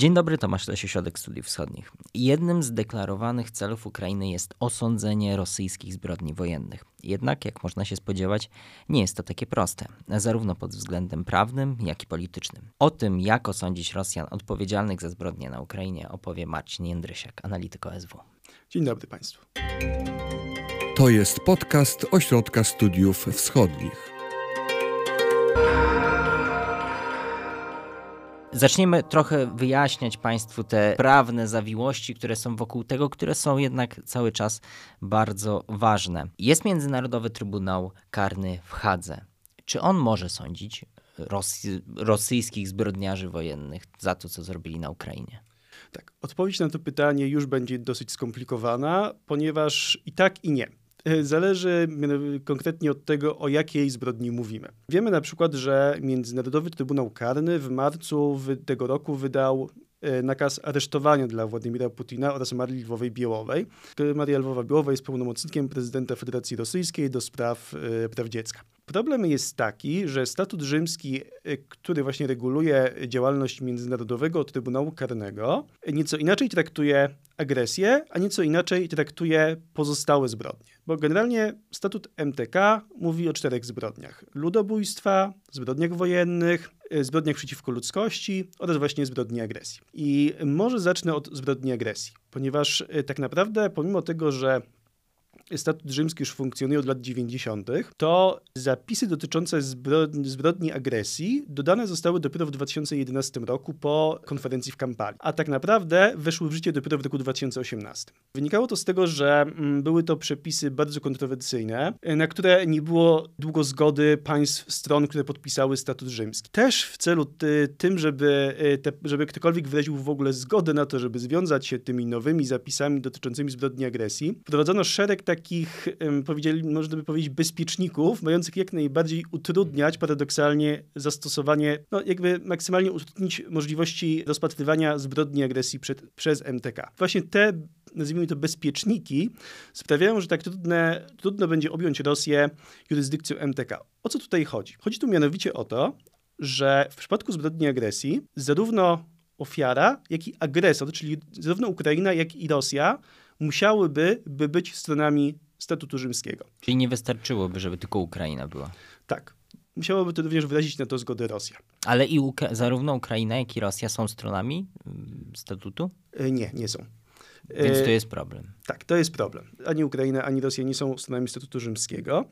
Dzień dobry, Tomasz Lesie, Środek Studiów Wschodnich. Jednym z deklarowanych celów Ukrainy jest osądzenie rosyjskich zbrodni wojennych. Jednak, jak można się spodziewać, nie jest to takie proste, zarówno pod względem prawnym, jak i politycznym. O tym, jak osądzić Rosjan odpowiedzialnych za zbrodnie na Ukrainie, opowie Marcin Jędrysiak, analityk OSW. Dzień dobry Państwu. To jest podcast Ośrodka Studiów Wschodnich. Zaczniemy trochę wyjaśniać Państwu te prawne zawiłości, które są wokół tego, które są jednak cały czas bardzo ważne. Jest Międzynarodowy Trybunał Karny w Hadze. Czy on może sądzić Rosy rosyjskich zbrodniarzy wojennych za to, co zrobili na Ukrainie? Tak, odpowiedź na to pytanie już będzie dosyć skomplikowana, ponieważ i tak, i nie. E, zależy konkretnie od tego, o jakiej zbrodni mówimy. Wiemy na przykład, że Międzynarodowy Trybunał Karny w marcu tego roku wydał e, nakaz aresztowania dla Władimira Putina oraz Marii Lwowej Biełowej. Maria Lwowa Biełowa jest pełnomocnikiem prezydenta Federacji Rosyjskiej do spraw e, praw dziecka. Problem jest taki, że statut rzymski, który właśnie reguluje działalność Międzynarodowego Trybunału Karnego, nieco inaczej traktuje agresję, a nieco inaczej traktuje pozostałe zbrodnie. Bo generalnie statut MTK mówi o czterech zbrodniach: ludobójstwa, zbrodniach wojennych, y, zbrodniach przeciwko ludzkości oraz właśnie zbrodni agresji. I może zacznę od zbrodni agresji, ponieważ y, tak naprawdę, pomimo tego, że statut rzymski już funkcjonuje od lat 90., to zapisy dotyczące zbrodni, zbrodni agresji dodane zostały dopiero w 2011 roku po konferencji w Kampali, a tak naprawdę weszły w życie dopiero w roku 2018. Wynikało to z tego, że mm, były to przepisy bardzo kontrowersyjne, na które nie było długo zgody państw stron, które podpisały statut rzymski. Też w celu ty, tym, żeby, y, te, żeby ktokolwiek wyraził w ogóle zgodę na to, żeby związać się tymi nowymi zapisami dotyczącymi zbrodni agresji, wprowadzono szereg takich takich, powiedzieli, można by powiedzieć, bezpieczników, mających jak najbardziej utrudniać paradoksalnie zastosowanie, no jakby maksymalnie utrudnić możliwości rozpatrywania zbrodni agresji przed, przez MTK. Właśnie te nazwijmy to bezpieczniki, sprawiają, że tak trudne, trudno będzie objąć Rosję jurysdykcją MTK. O co tutaj chodzi? Chodzi tu mianowicie o to, że w przypadku zbrodni agresji zarówno ofiara, jak i agresor, czyli zarówno Ukraina, jak i Rosja musiałyby by być stronami statutu rzymskiego. Czyli nie wystarczyłoby, żeby tylko Ukraina była. Tak. Musiałoby to również wyrazić na to zgodę Rosja. Ale i Ukra zarówno Ukraina, jak i Rosja są stronami mm, statutu? E, nie, nie są. Więc to e, jest problem. Tak, to jest problem. Ani Ukraina, ani Rosja nie są stronami statutu rzymskiego.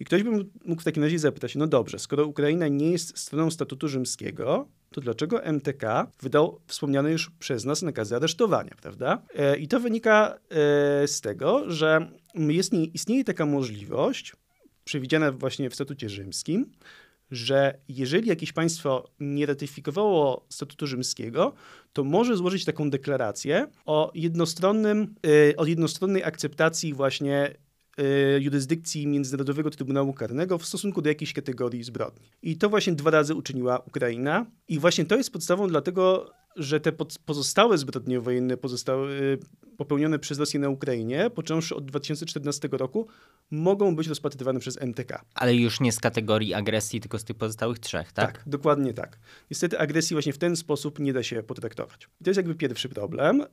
I ktoś by mógł w takim razie zapytać, no dobrze, skoro Ukraina nie jest stroną statutu rzymskiego, to dlaczego MTK wydał wspomniane już przez nas nakazy aresztowania, prawda? E, I to wynika e, z tego, że jest, istnieje taka możliwość, przewidziana właśnie w statucie rzymskim, że jeżeli jakieś państwo nie ratyfikowało statutu rzymskiego, to może złożyć taką deklarację o jednostronnym, e, o jednostronnej akceptacji właśnie jurysdykcji Międzynarodowego Trybunału Karnego w stosunku do jakiejś kategorii zbrodni. I to właśnie dwa razy uczyniła Ukraina. I właśnie to jest podstawą dlatego, że te pozostałe zbrodnie wojenne pozostałe, y, popełnione przez Rosję na Ukrainie, począwszy od 2014 roku, mogą być rozpatrywane przez MTK. Ale już nie z kategorii agresji, tylko z tych pozostałych trzech, tak? Tak, dokładnie tak. Niestety agresji właśnie w ten sposób nie da się potraktować. I to jest jakby pierwszy problem. E,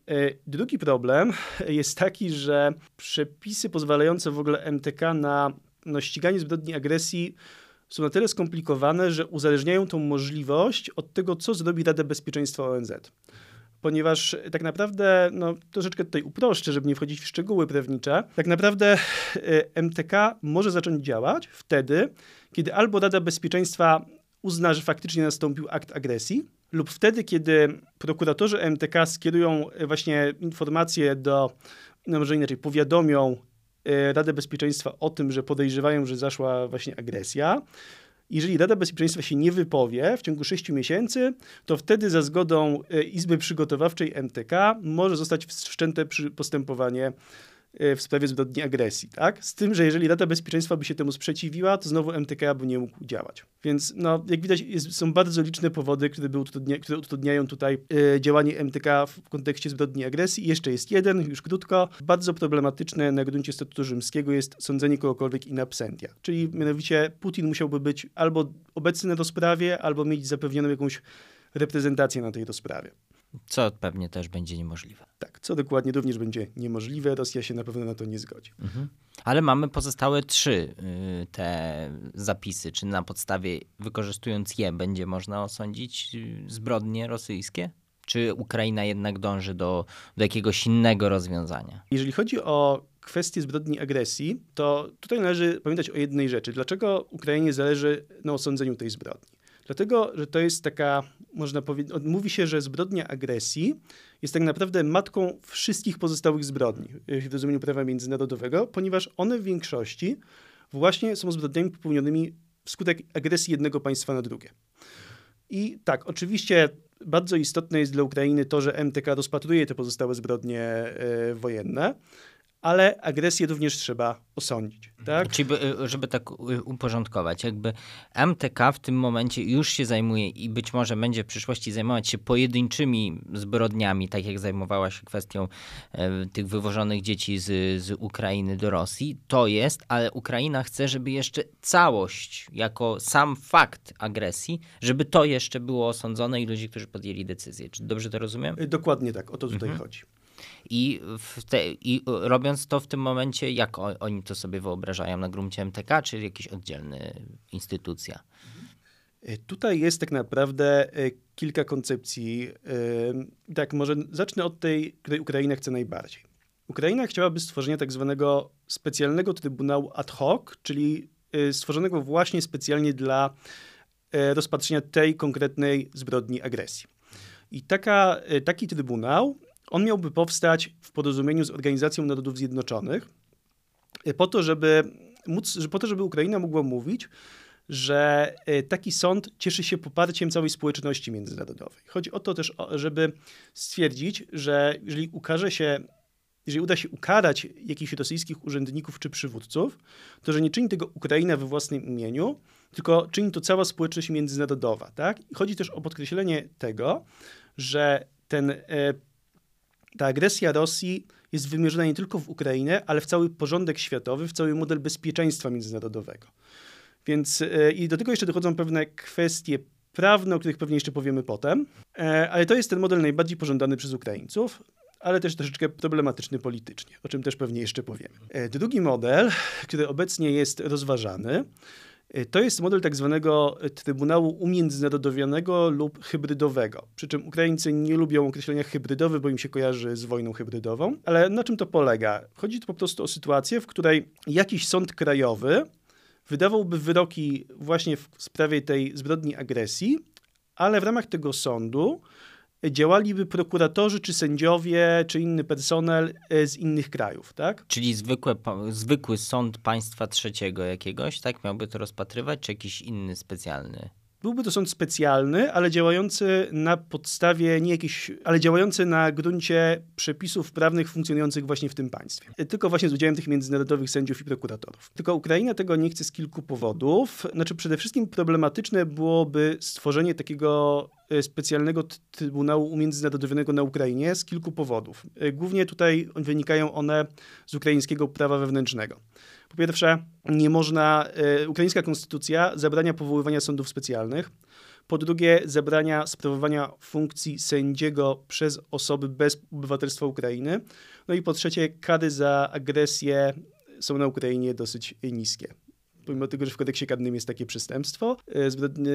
drugi problem jest taki, że przepisy pozwalające w ogóle MTK na no, ściganie zbrodni agresji są na tyle skomplikowane, że uzależniają tą możliwość od tego, co zrobi Rada Bezpieczeństwa ONZ. Ponieważ tak naprawdę, no troszeczkę tutaj uproszczę, żeby nie wchodzić w szczegóły prawnicze, tak naprawdę y, MTK może zacząć działać wtedy, kiedy albo Rada Bezpieczeństwa uzna, że faktycznie nastąpił akt agresji, lub wtedy, kiedy prokuratorzy MTK skierują właśnie informacje do, no może inaczej, powiadomią E, Radę Bezpieczeństwa o tym, że podejrzewają, że zaszła właśnie agresja. Jeżeli Rada Bezpieczeństwa się nie wypowie w ciągu 6 miesięcy, to wtedy za zgodą e, Izby Przygotowawczej MTK może zostać wszczęte postępowanie E, w sprawie zbrodni agresji, tak? Z tym, że jeżeli Rada Bezpieczeństwa by się temu sprzeciwiła, to znowu MTK by nie mógł działać. Więc no, jak widać, jest, są bardzo liczne powody, które, by utrudnia, które utrudniają tutaj e, działanie MTK w kontekście zbrodni agresji. I jeszcze jest jeden, już krótko. Bardzo problematyczne na gruncie statutu rzymskiego jest sądzenie kogokolwiek in absentia. Czyli mianowicie Putin musiałby być albo obecny na rozprawie, albo mieć zapewnioną jakąś reprezentację na tej rozprawie. Co pewnie też będzie niemożliwe. Tak, co dokładnie również będzie niemożliwe. Rosja się na pewno na to nie zgodzi. Mhm. Ale mamy pozostałe trzy y, te zapisy. Czy na podstawie, wykorzystując je, będzie można osądzić y, zbrodnie rosyjskie? Czy Ukraina jednak dąży do, do jakiegoś innego rozwiązania? Jeżeli chodzi o kwestię zbrodni agresji, to tutaj należy pamiętać o jednej rzeczy. Dlaczego Ukrainie zależy na osądzeniu tej zbrodni? Dlatego, że to jest taka, można powiedzieć, mówi się, że zbrodnia agresji jest tak naprawdę matką wszystkich pozostałych zbrodni w rozumieniu prawa międzynarodowego, ponieważ one w większości właśnie są zbrodniami popełnionymi wskutek agresji jednego państwa na drugie. I tak, oczywiście bardzo istotne jest dla Ukrainy to, że MTK rozpatruje te pozostałe zbrodnie e, wojenne, ale agresję również trzeba osądzić. Tak? Czyli żeby tak uporządkować, jakby MTK w tym momencie już się zajmuje i być może będzie w przyszłości zajmować się pojedynczymi zbrodniami, tak jak zajmowała się kwestią e, tych wywożonych dzieci z, z Ukrainy do Rosji. To jest, ale Ukraina chce, żeby jeszcze całość, jako sam fakt agresji, żeby to jeszcze było osądzone i ludzie, którzy podjęli decyzję. Czy dobrze to rozumiem? Dokładnie tak, o to tutaj mhm. chodzi. I, te, I robiąc to w tym momencie, jak oni to sobie wyobrażają na gruncie MTK, czy jakiś oddzielny instytucja? E, tutaj jest tak naprawdę e, kilka koncepcji. E, tak, może zacznę od tej, której Ukraina chce najbardziej. Ukraina chciałaby stworzenia tak zwanego specjalnego trybunału ad hoc, czyli stworzonego właśnie specjalnie dla rozpatrzenia tej konkretnej zbrodni agresji. I taka, taki trybunał on miałby powstać w porozumieniu z Organizacją Narodów Zjednoczonych e, po to, żeby móc, po to, żeby Ukraina mogła mówić, że e, taki sąd cieszy się poparciem całej społeczności międzynarodowej. Chodzi o to też, żeby stwierdzić, że jeżeli ukaże się, jeżeli uda się ukarać jakichś rosyjskich urzędników czy przywódców, to że nie czyni tego Ukraina we własnym imieniu, tylko czyni to cała społeczność międzynarodowa. Tak? Chodzi też o podkreślenie tego, że ten e, ta agresja Rosji jest wymierzona nie tylko w Ukrainę, ale w cały porządek światowy, w cały model bezpieczeństwa międzynarodowego. Więc e, i do tego jeszcze dochodzą pewne kwestie prawne, o których pewnie jeszcze powiemy potem, e, ale to jest ten model najbardziej pożądany przez Ukraińców, ale też troszeczkę problematyczny politycznie, o czym też pewnie jeszcze powiemy. E, drugi model, który obecnie jest rozważany, to jest model tak zwanego Trybunału Umiędzynarodowionego lub Hybrydowego. Przy czym Ukraińcy nie lubią określenia hybrydowy, bo im się kojarzy z wojną hybrydową. Ale na czym to polega? Chodzi tu po prostu o sytuację, w której jakiś sąd krajowy wydawałby wyroki właśnie w sprawie tej zbrodni agresji, ale w ramach tego sądu działaliby prokuratorzy, czy sędziowie, czy inny personel e, z innych krajów, tak? Czyli zwykłe, zwykły sąd państwa trzeciego jakiegoś, tak? Miałby to rozpatrywać, czy jakiś inny specjalny? Byłby to sąd specjalny, ale działający na podstawie nie jakiś, ale działający na gruncie przepisów prawnych funkcjonujących właśnie w tym państwie. Tylko właśnie z udziałem tych międzynarodowych sędziów i prokuratorów. Tylko Ukraina tego nie chce z kilku powodów. Znaczy przede wszystkim problematyczne byłoby stworzenie takiego e, specjalnego Trybunału Umiędzynarodowionego na Ukrainie z kilku powodów. E, głównie tutaj wynikają one z ukraińskiego prawa wewnętrznego. Po pierwsze, nie można, e, ukraińska konstytucja zabrania powoływania sądów specjalnych. Po drugie, zabrania sprawowania funkcji sędziego przez osoby bez obywatelstwa Ukrainy. No i po trzecie, kary za agresję są na Ukrainie dosyć niskie. Pomimo tego, że w kodeksie karnym jest takie przestępstwo zbrodni,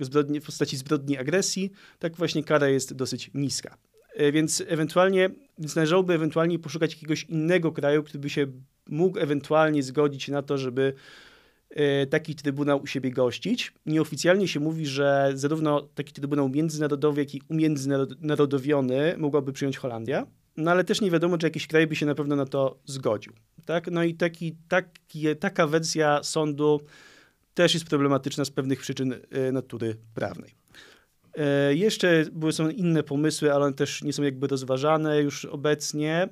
zbrodni, w postaci zbrodni agresji, tak właśnie kara jest dosyć niska. E, więc ewentualnie, więc należałoby ewentualnie poszukać jakiegoś innego kraju, który by się mógł ewentualnie zgodzić na to, żeby e, taki trybunał u siebie gościć. Nieoficjalnie się mówi, że zarówno taki trybunał międzynarodowy, jak i umiędzynarodowiony mogłaby przyjąć Holandia. No ale też nie wiadomo, czy jakiś kraj by się na pewno na to zgodził. Tak? No i taki, taki, taka wersja sądu też jest problematyczna z pewnych przyczyn e, natury prawnej. E, jeszcze były, są inne pomysły, ale one też nie są jakby rozważane już obecnie.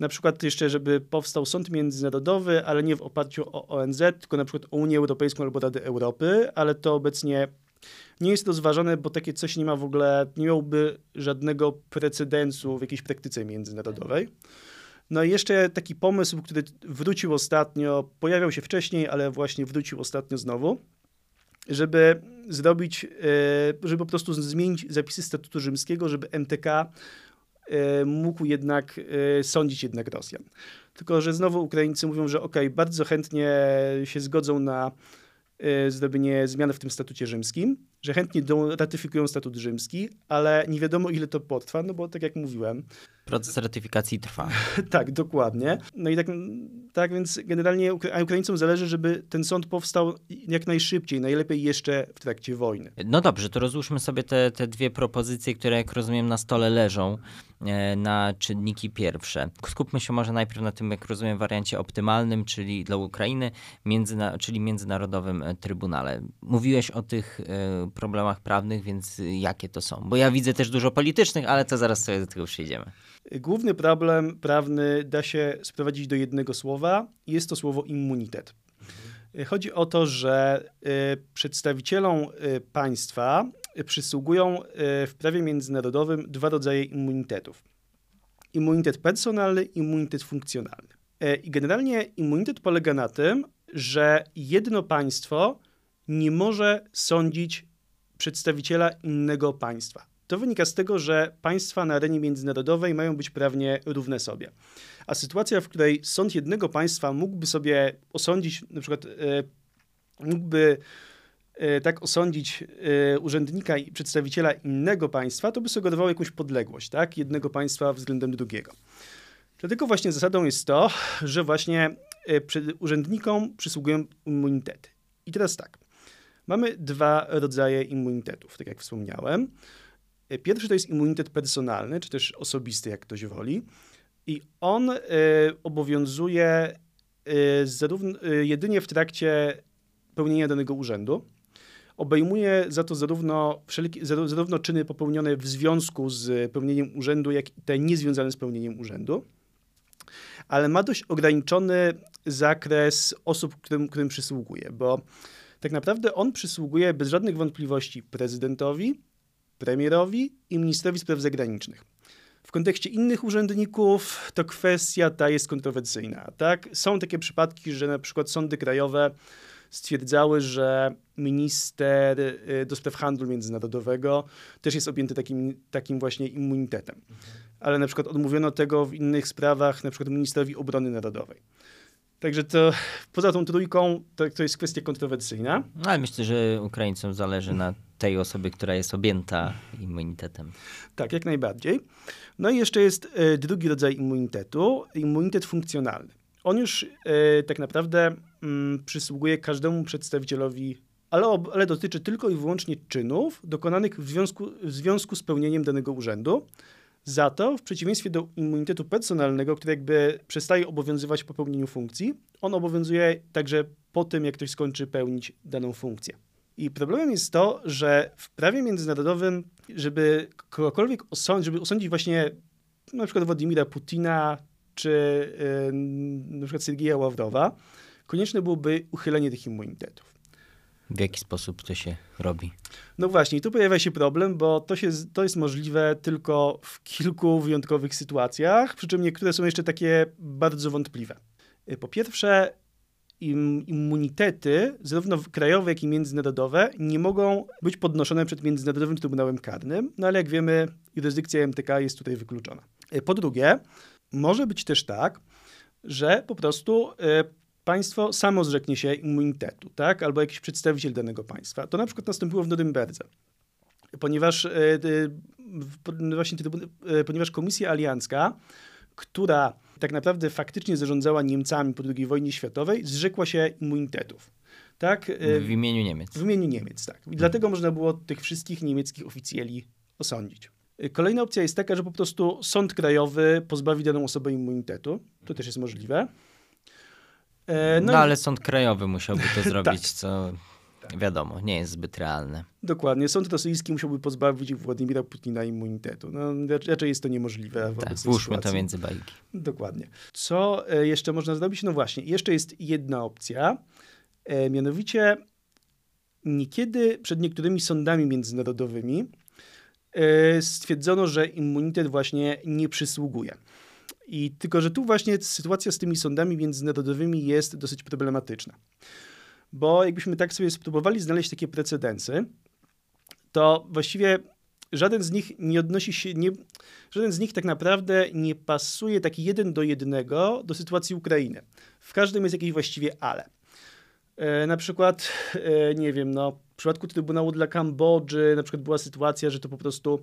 Na przykład jeszcze, żeby powstał sąd międzynarodowy, ale nie w oparciu o ONZ, tylko na przykład o Unię Europejską albo Radę Europy, ale to obecnie nie jest rozważane, bo takie coś nie ma w ogóle, nie miałby żadnego precedensu w jakiejś praktyce międzynarodowej. No i jeszcze taki pomysł, który wrócił ostatnio, pojawiał się wcześniej, ale właśnie wrócił ostatnio znowu, żeby zrobić, e, żeby po prostu zmienić zapisy statutu rzymskiego, żeby MTK e, mógł jednak e, sądzić jednak Rosjan. Tylko, że znowu Ukraińcy mówią, że ok, bardzo chętnie się zgodzą na zrobienie zmian w tym statucie rzymskim, że chętnie ratyfikują statut rzymski, ale nie wiadomo ile to potrwa, no bo tak jak mówiłem. Proces ratyfikacji trwa. tak, dokładnie. No i tak, tak więc generalnie a Ukraińcom zależy, żeby ten sąd powstał jak najszybciej, najlepiej jeszcze w trakcie wojny. No dobrze, to rozłóżmy sobie te, te dwie propozycje, które jak rozumiem na stole leżą e, na czynniki pierwsze. Skupmy się może najpierw na tym, jak rozumiem, wariancie optymalnym, czyli dla Ukrainy, międzyna czyli Międzynarodowym e, Trybunale. Mówiłeś o tych e, problemach prawnych, więc jakie to są? Bo ja widzę też dużo politycznych, ale to zaraz sobie do tego przejdziemy. Główny problem prawny da się sprowadzić do jednego słowa. Jest to słowo immunitet. Chodzi o to, że y, przedstawicielom y, państwa przysługują y, w prawie międzynarodowym dwa rodzaje immunitetów. Immunitet personalny i immunitet funkcjonalny. I generalnie immunitet polega na tym, że jedno państwo nie może sądzić przedstawiciela innego państwa. To wynika z tego, że państwa na arenie międzynarodowej mają być prawnie równe sobie. A sytuacja, w której sąd jednego państwa mógłby sobie osądzić, na przykład e, mógłby e, tak osądzić e, urzędnika i przedstawiciela innego państwa, to by sugerowało jakąś podległość, tak? Jednego państwa względem drugiego. Dlatego właśnie zasadą jest to, że właśnie urzędnikom przysługują immunitety. I teraz tak. Mamy dwa rodzaje immunitetów, tak jak wspomniałem. Pierwszy to jest immunitet personalny, czy też osobisty, jak ktoś woli. I on y, obowiązuje y, zarówno, y, jedynie w trakcie pełnienia danego urzędu. Obejmuje za to zarówno, wszelkie, zarówno czyny popełnione w związku z pełnieniem urzędu, jak i te niezwiązane z pełnieniem urzędu. Ale ma dość ograniczony zakres osób, którym, którym przysługuje, bo tak naprawdę on przysługuje bez żadnych wątpliwości prezydentowi, premierowi i ministrowi spraw zagranicznych. W kontekście innych urzędników to kwestia ta jest kontrowersyjna. Tak? Są takie przypadki, że na przykład sądy krajowe stwierdzały, że minister y, do spraw handlu międzynarodowego też jest objęty takim, takim właśnie immunitetem. Ale na przykład odmówiono tego w innych sprawach, na przykład ministrowi obrony narodowej. Także to poza tą trójką to, to jest kwestia kontrowersyjna. No, ale myślę, że Ukraińcom zależy na tej osobie, która jest objęta immunitetem. Tak, jak najbardziej. No i jeszcze jest e, drugi rodzaj immunitetu, immunitet funkcjonalny. On już e, tak naprawdę mm, przysługuje każdemu przedstawicielowi, ale, ale dotyczy tylko i wyłącznie czynów dokonanych w związku, w związku z pełnieniem danego urzędu. Za to, w przeciwieństwie do immunitetu personalnego, który jakby przestaje obowiązywać po pełnieniu funkcji, on obowiązuje także po tym, jak ktoś skończy pełnić daną funkcję. I problemem jest to, że w prawie międzynarodowym, żeby kogokolwiek osądzić, żeby osądzić właśnie na przykład Władimira Putina czy yy, na przykład Ławrowa, konieczne byłoby uchylenie tych immunitetów. W jaki sposób to się robi? No właśnie, tu pojawia się problem, bo to, się, to jest możliwe tylko w kilku wyjątkowych sytuacjach, przy czym niektóre są jeszcze takie bardzo wątpliwe. Po pierwsze, im, immunitety, zarówno krajowe, jak i międzynarodowe, nie mogą być podnoszone przed Międzynarodowym Trybunałem Karnym, no ale jak wiemy, jurysdykcja MTK jest tutaj wykluczona. Po drugie, może być też tak, że po prostu e, państwo samo zrzeknie się immunitetu, tak? albo jakiś przedstawiciel danego państwa. To na przykład nastąpiło w Norymberdze, ponieważ, e, właśnie, e, ponieważ Komisja Aliancka, która tak naprawdę faktycznie zarządzała Niemcami po II wojnie światowej, zrzekła się immunitetów. Tak? E, w imieniu Niemiec. W imieniu Niemiec, tak. I dlatego można było tych wszystkich niemieckich oficjeli osądzić. Kolejna opcja jest taka, że po prostu sąd krajowy pozbawi daną osobę immunitetu. To też jest możliwe. E, no, no ale sąd krajowy musiałby to zrobić, tak. co wiadomo, nie jest zbyt realne. Dokładnie. Sąd rosyjski musiałby pozbawić Władimira Putina immunitetu. No, raczej jest to niemożliwe. Tak, włóżmy to między bajki. Dokładnie. Co e, jeszcze można zrobić? No właśnie, jeszcze jest jedna opcja, e, mianowicie niekiedy przed niektórymi sądami międzynarodowymi stwierdzono, że immunitet właśnie nie przysługuje. I tylko, że tu właśnie sytuacja z tymi sądami międzynarodowymi jest dosyć problematyczna. bo jakbyśmy tak sobie spróbowali znaleźć takie precedensy, to właściwie żaden z nich nie odnosi się, nie, żaden z nich tak naprawdę nie pasuje taki jeden do jednego do sytuacji Ukrainy. W każdym jest jakieś właściwie ale. E, na przykład, e, nie wiem, no, w przypadku Trybunału dla Kambodży na przykład była sytuacja, że to po prostu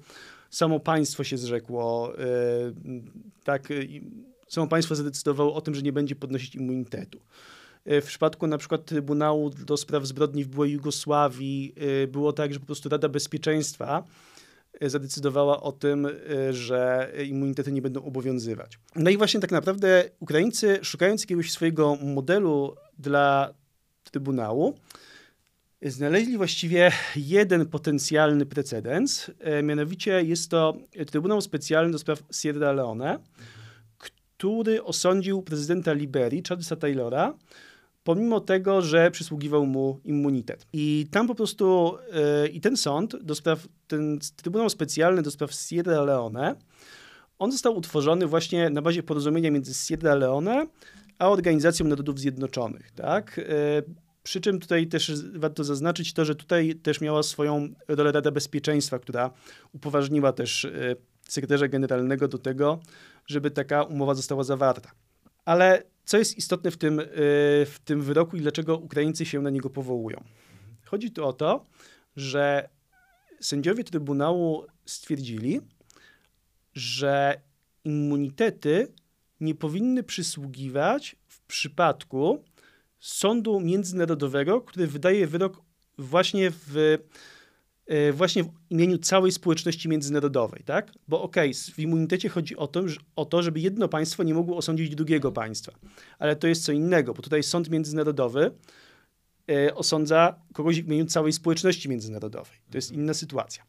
samo państwo się zrzekło, e, tak, samo państwo zadecydowało o tym, że nie będzie podnosić immunitetu. W przypadku na przykład Trybunału do spraw zbrodni w byłej Jugosławii było tak, że po prostu Rada Bezpieczeństwa zadecydowała o tym, że immunitety nie będą obowiązywać. No i właśnie tak naprawdę Ukraińcy, szukając jakiegoś swojego modelu dla Trybunału, znaleźli właściwie jeden potencjalny precedens. E, mianowicie jest to Trybunał Specjalny do spraw Sierra Leone, który osądził prezydenta Liberii, Charlesa Taylora, pomimo tego, że przysługiwał mu immunitet. I tam po prostu, yy, i ten sąd, do spraw, ten Trybunał Specjalny do spraw Sierra Leone, on został utworzony właśnie na bazie porozumienia między Sierra Leone a Organizacją Narodów Zjednoczonych. Tak? Yy, przy czym tutaj też warto zaznaczyć to, że tutaj też miała swoją rolę Rada Bezpieczeństwa, która upoważniła też e, sekretarza generalnego do tego, żeby taka umowa została zawarta. Ale co jest istotne w tym, e, w tym wyroku i dlaczego Ukraińcy się na niego powołują? Chodzi tu o to, że sędziowie Trybunału stwierdzili, że immunitety nie powinny przysługiwać w przypadku, sądu międzynarodowego, który wydaje wyrok właśnie w, e, właśnie w imieniu całej społeczności międzynarodowej, tak? Bo okej, okay, w immunitecie chodzi o to, o to, żeby jedno państwo nie mogło osądzić drugiego państwa, ale to jest co innego, bo tutaj sąd międzynarodowy e, osądza kogoś w imieniu całej społeczności międzynarodowej. To jest inna sytuacja.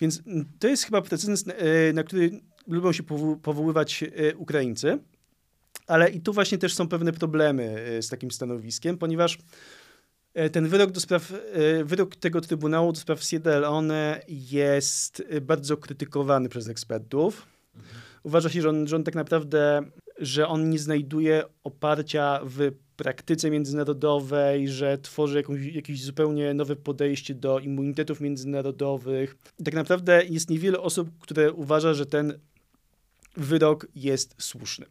Więc to jest chyba precedens, e, na który lubią się powoływać Ukraińcy. Ale i tu właśnie też są pewne problemy e, z takim stanowiskiem, ponieważ e, ten wyrok, do spraw, e, wyrok tego Trybunału do spraw Sierra Leone jest bardzo krytykowany przez ekspertów. Mhm. Uważa się, że on, że on tak naprawdę, że on nie znajduje oparcia w praktyce międzynarodowej, że tworzy jakąś, jakieś zupełnie nowe podejście do immunitetów międzynarodowych. Tak naprawdę jest niewiele osób, które uważa, że ten wyrok jest słuszny.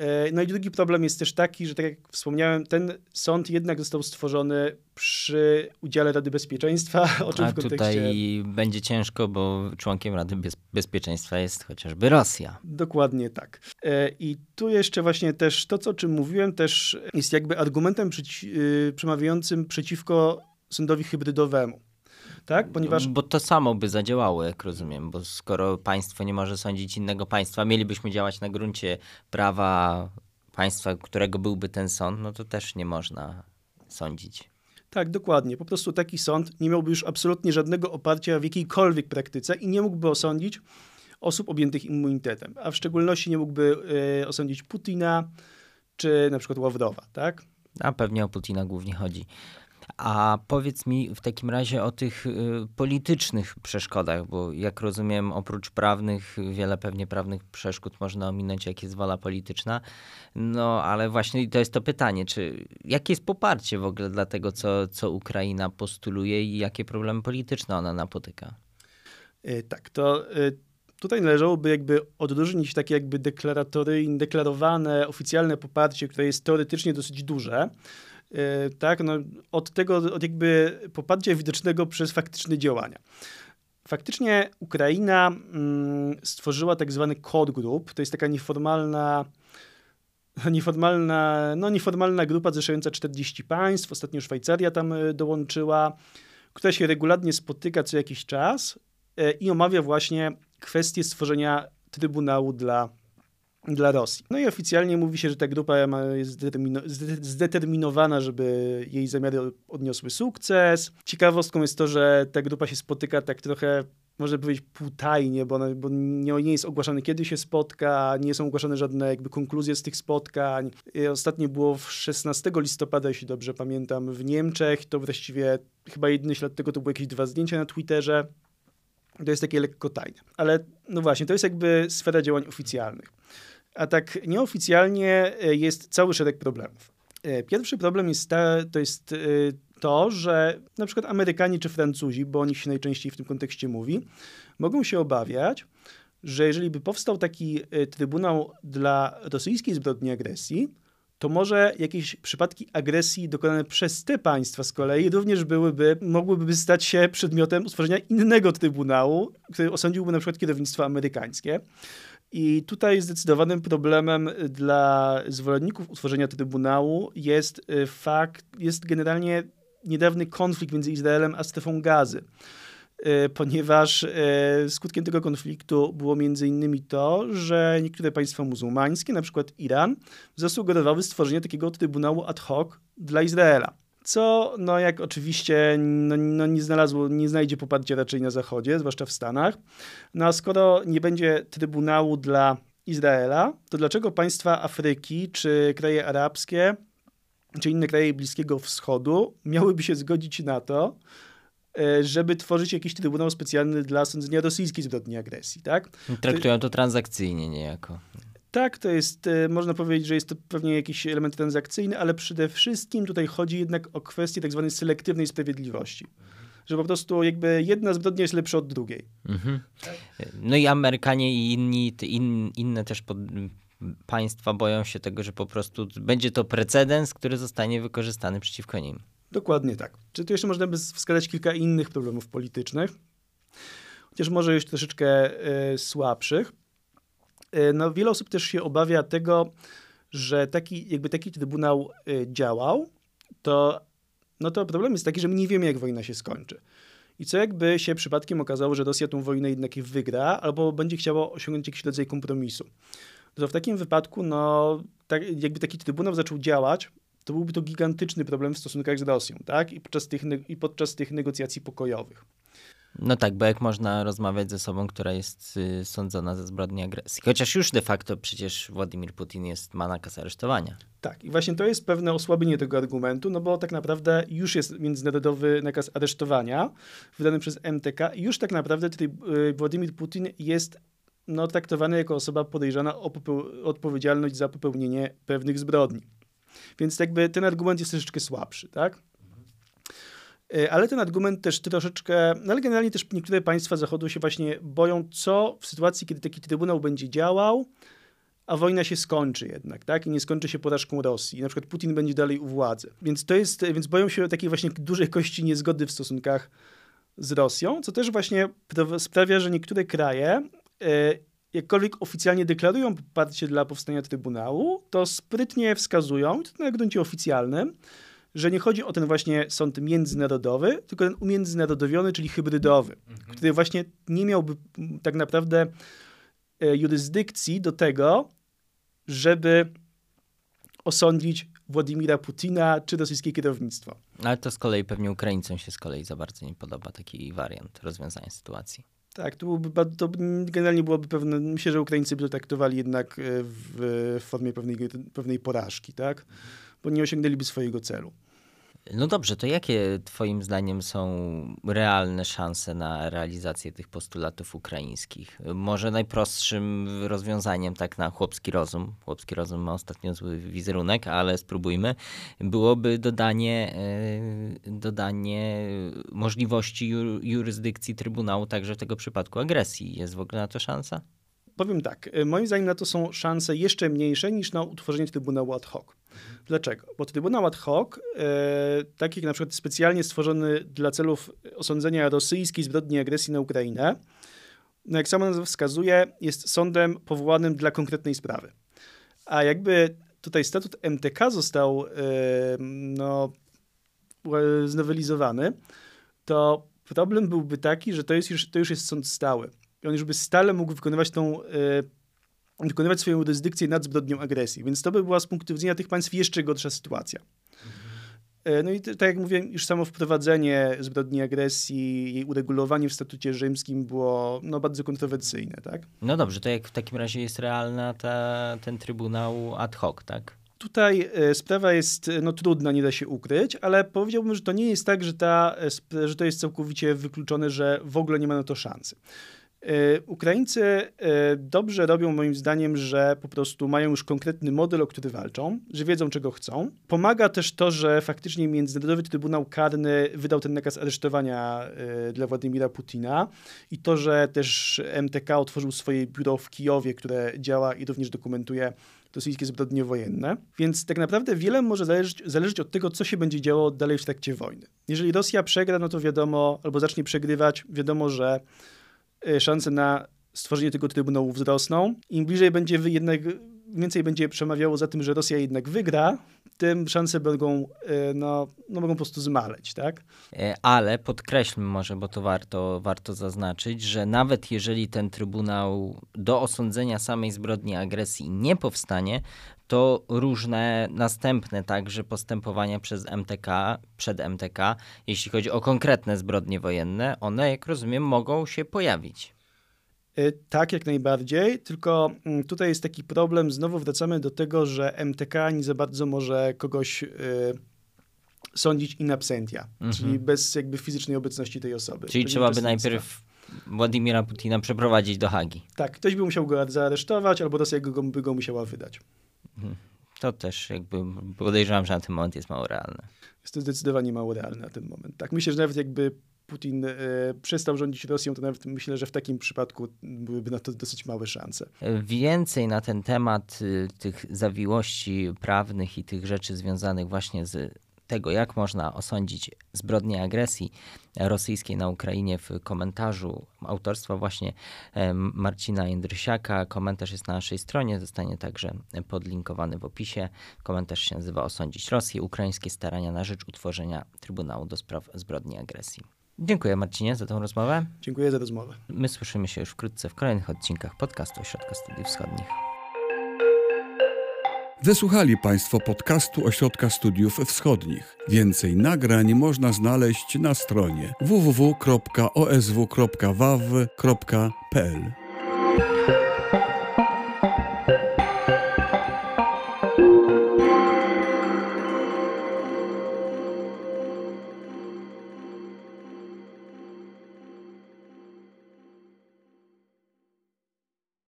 E, no i drugi problem jest też taki, że tak jak wspomniałem, ten sąd jednak został stworzony przy udziale Rady Bezpieczeństwa. O czym A w kontekście... tutaj będzie ciężko, bo członkiem Rady Bez Bezpieczeństwa jest chociażby Rosja. Dokładnie tak. E, I tu jeszcze właśnie też to, co, o czym mówiłem, też jest jakby argumentem przeci y, przemawiającym przeciwko sądowi hybrydowemu tak? Ponieważ... Bo to samo by zadziałało, jak rozumiem, bo skoro państwo nie może sądzić innego państwa, mielibyśmy działać na gruncie prawa państwa, którego byłby ten sąd, no to też nie można sądzić. Tak, dokładnie. Po prostu taki sąd nie miałby już absolutnie żadnego oparcia w jakiejkolwiek praktyce i nie mógłby osądzić osób objętych immunitetem, a w szczególności nie mógłby y, osądzić Putina czy na przykład Ławrowa, tak? A pewnie o Putina głównie chodzi. A powiedz mi w takim razie o tych y, politycznych przeszkodach, bo jak rozumiem, oprócz prawnych, wiele pewnie prawnych przeszkód można ominąć, jak jest wola polityczna. No ale właśnie to jest to pytanie, czy jakie jest poparcie w ogóle dla tego, co, co Ukraina postuluje i jakie problemy polityczne ona napotyka? Y, tak, to y, tutaj należałoby jakby odróżnić takie jakby deklaratory, deklarowane, oficjalne poparcie, które jest teoretycznie dosyć duże, E, tak, no, od tego, od jakby poparcia widocznego przez faktyczne działania. Faktycznie Ukraina mm, stworzyła tak zwany core group, to jest taka nieformalna nieformalna, no nieformalna grupa zrzeszająca 40 państw, ostatnio Szwajcaria tam e, dołączyła, która się regularnie spotyka co jakiś czas e, i omawia właśnie kwestię stworzenia Trybunału dla dla Rosji. No i oficjalnie mówi się, że ta grupa jest zdeterminowana, żeby jej zamiary odniosły sukces. Ciekawostką jest to, że ta grupa się spotyka tak trochę może powiedzieć półtajnie, bo, ona, bo nie, nie, jest ogłaszane, kiedy się spotka, nie są ogłaszane żadne jakby konkluzje z tych spotkań. Ostatnie było w 16 listopada, jeśli dobrze pamiętam, w Niemczech. To właściwie chyba jedyny ślad tego to były jakieś dwa zdjęcia na Twitterze. To jest takie lekko tajne. Ale no właśnie, to jest jakby sfera działań oficjalnych. A tak nieoficjalnie e, jest cały szereg problemów. Pierwszy problem jest ta, to jest to, że na przykład Amerykanie czy Francuzi, bo o nich się najczęściej w tym kontekście mówi, mogą się obawiać, że jeżeli by powstał taki trybunał dla rosyjskiej zbrodni agresji, to może jakieś przypadki agresji dokonane przez te państwa z kolei również byłyby, mogłyby stać się przedmiotem utworzenia innego trybunału, który osądziłby na przykład kierownictwo amerykańskie. I tutaj zdecydowanym problemem dla zwolenników utworzenia trybunału jest y, fakt, jest generalnie niedawny konflikt między Izraelem a strefą gazy. E, ponieważ e, skutkiem tego konfliktu było między innymi to, że niektóre państwa muzułmańskie, na przykład Iran, zasugerowały stworzenie takiego trybunału ad hoc dla Izraela. Co, no jak oczywiście, no, no nie znalazło, nie znajdzie poparcia raczej na Zachodzie, zwłaszcza w Stanach. No a skoro nie będzie trybunału dla Izraela, to dlaczego państwa Afryki czy kraje arabskie, czy inne kraje Bliskiego Wschodu miałyby się zgodzić na to, żeby tworzyć jakiś trybunał specjalny dla sądzenia rosyjskiej zbrodni agresji, tak? Traktują to transakcyjnie niejako. Tak, to jest, e, można powiedzieć, że jest to pewnie jakiś element transakcyjny, ale przede wszystkim tutaj chodzi jednak o kwestię tak zwanej selektywnej sprawiedliwości. Że po prostu jakby jedna zbrodnia jest lepsza od drugiej. Mhm. No i Amerykanie i inni, in, inne też pod, państwa boją się tego, że po prostu będzie to precedens, który zostanie wykorzystany przeciwko nim. Dokładnie tak. Czy tu jeszcze można by wskazać kilka innych problemów politycznych, chociaż może już troszeczkę y, słabszych. Y, no, wiele osób też się obawia tego, że taki, jakby taki trybunał y, działał, to, no to problem jest taki, że my nie wiemy, jak wojna się skończy. I co jakby się przypadkiem okazało, że Rosja tą wojnę jednak wygra, albo będzie chciała osiągnąć jakiś rodzaj kompromisu. To w takim wypadku, no, tak, jakby taki trybunał zaczął działać, to byłby to gigantyczny problem w stosunkach z Rosją, tak? I podczas tych, i podczas tych negocjacji pokojowych. No tak, bo jak można rozmawiać ze sobą, która jest y, sądzona za zbrodnię agresji? Chociaż już de facto przecież Władimir Putin jest, ma nakaz aresztowania. Tak, i właśnie to jest pewne osłabienie tego argumentu, no bo tak naprawdę już jest międzynarodowy nakaz aresztowania wydany przez MTK i już tak naprawdę y, Władimir Putin jest no, traktowany jako osoba podejrzana o odpowiedzialność za popełnienie pewnych zbrodni. Więc jakby ten argument jest troszeczkę słabszy, tak? E, ale ten argument też troszeczkę, no ale generalnie też niektóre państwa Zachodu się właśnie boją, co w sytuacji, kiedy taki trybunał będzie działał, a wojna się skończy jednak, tak? I nie skończy się porażką Rosji. Na przykład Putin będzie dalej u władzy. Więc to jest, więc boją się takiej właśnie dużej kości niezgody w stosunkach z Rosją, co też właśnie sprawia, że niektóre kraje e, jakkolwiek oficjalnie deklarują poparcie dla powstania Trybunału, to sprytnie wskazują, to na gruncie oficjalnym, że nie chodzi o ten właśnie sąd międzynarodowy, tylko ten umiędzynarodowiony, czyli hybrydowy, mhm. który właśnie nie miałby tak naprawdę e, jurysdykcji do tego, żeby osądzić Władimira Putina czy rosyjskie kierownictwo. Ale to z kolei pewnie Ukraińcom się z kolei za bardzo nie podoba taki wariant rozwiązania sytuacji. Tak, to, byłby, to generalnie byłoby pewne, myślę, że Ukraińcy by to traktowali jednak e, w, w formie pewnej, pewnej porażki, tak? Bo nie osiągnęliby swojego celu. No dobrze, to jakie Twoim zdaniem są realne szanse na realizację tych postulatów ukraińskich? Może najprostszym rozwiązaniem, tak na chłopski rozum, chłopski rozum ma ostatnio zły wizerunek, ale spróbujmy, byłoby dodanie, e, dodanie możliwości jurysdykcji Trybunału także w tego przypadku agresji. Jest w ogóle na to szansa? Powiem tak, e, moim zdaniem na to są szanse jeszcze mniejsze niż na utworzenie Trybunału ad hoc. Dlaczego? Bo Trybunał ad hoc, e, taki na przykład specjalnie stworzony dla celów osądzenia rosyjskiej zbrodni agresji na Ukrainę, no jak sama nazwa wskazuje, jest sądem powołanym dla konkretnej sprawy. A jakby tutaj statut MTK został e, no, znowelizowany, to problem byłby taki, że to, jest już, to już jest sąd stały. On już by stale mógł wykonywać tą e, wykonywać swoją jurysdykcję nad zbrodnią agresji. Więc to by była z punktu widzenia tych państw jeszcze gorsza sytuacja. Mhm. No i tak jak mówiłem, już samo wprowadzenie zbrodni agresji, jej uregulowanie w statucie rzymskim było no, bardzo kontrowersyjne, tak? No dobrze, to jak w takim razie jest realna ta, ten trybunał ad hoc, tak? Tutaj e, sprawa jest no, trudna, nie da się ukryć, ale powiedziałbym, że to nie jest tak, że, ta, że to jest całkowicie wykluczone, że w ogóle nie ma na to szansy. E, Ukraińcy e, dobrze robią moim zdaniem, że po prostu mają już konkretny model, o który walczą, że wiedzą czego chcą. Pomaga też to, że faktycznie Międzynarodowy Trybunał Karny wydał ten nakaz aresztowania e, dla Władimira Putina i to, że też MTK otworzył swoje biuro w Kijowie, które działa i również dokumentuje rosyjskie zbrodnie wojenne. Więc tak naprawdę wiele może zależeć, zależeć od tego, co się będzie działo dalej w trakcie wojny. Jeżeli Rosja przegra, no to wiadomo, albo zacznie przegrywać, wiadomo, że szanse na stworzenie tego trybunału wzrosną. Im bliżej będzie jednak, więcej będzie przemawiało za tym, że Rosja jednak wygra, tym szanse mogą, e, no, no mogą po prostu zmaleć, tak? E, ale podkreślmy może, bo to warto, warto zaznaczyć, że nawet jeżeli ten trybunał do osądzenia samej zbrodni agresji nie powstanie, to różne następne także postępowania przez MTK, przed MTK, jeśli chodzi o konkretne zbrodnie wojenne, one, jak rozumiem, mogą się pojawić. E, tak, jak najbardziej, tylko mm, tutaj jest taki problem, znowu wracamy do tego, że MTK nie za bardzo może kogoś y, sądzić in absentia, mhm. czyli bez jakby fizycznej obecności tej osoby. Czyli trzeba by najpierw Władimira Putina przeprowadzić do Hagi. Tak, ktoś by musiał go zaaresztować, albo Rosja go, by go musiała wydać. Mhm. To też jakby podejrzewam, że na ten moment jest mało realne. Jest to zdecydowanie mało realne na ten moment. Tak, myślę, że nawet jakby Putin e, przestał rządzić Rosją, to nawet myślę, że w takim przypadku byłyby na to dosyć małe szanse. Więcej na ten temat y, tych zawiłości prawnych i tych rzeczy związanych właśnie z tego, jak można osądzić zbrodnię agresji rosyjskiej na Ukrainie w komentarzu autorstwa właśnie Marcina Jędrysiaka. Komentarz jest na naszej stronie, zostanie także podlinkowany w opisie. Komentarz się nazywa Osądzić Rosję, ukraińskie starania na rzecz utworzenia Trybunału do spraw zbrodni agresji. Dziękuję Marcinie za tę rozmowę. Dziękuję za rozmowę. My słyszymy się już wkrótce w kolejnych odcinkach podcastu Ośrodka Studiów Wschodnich. Wysłuchali Państwo podcastu Ośrodka Studiów Wschodnich. Więcej nagrań można znaleźć na stronie www.osw.waw.pl.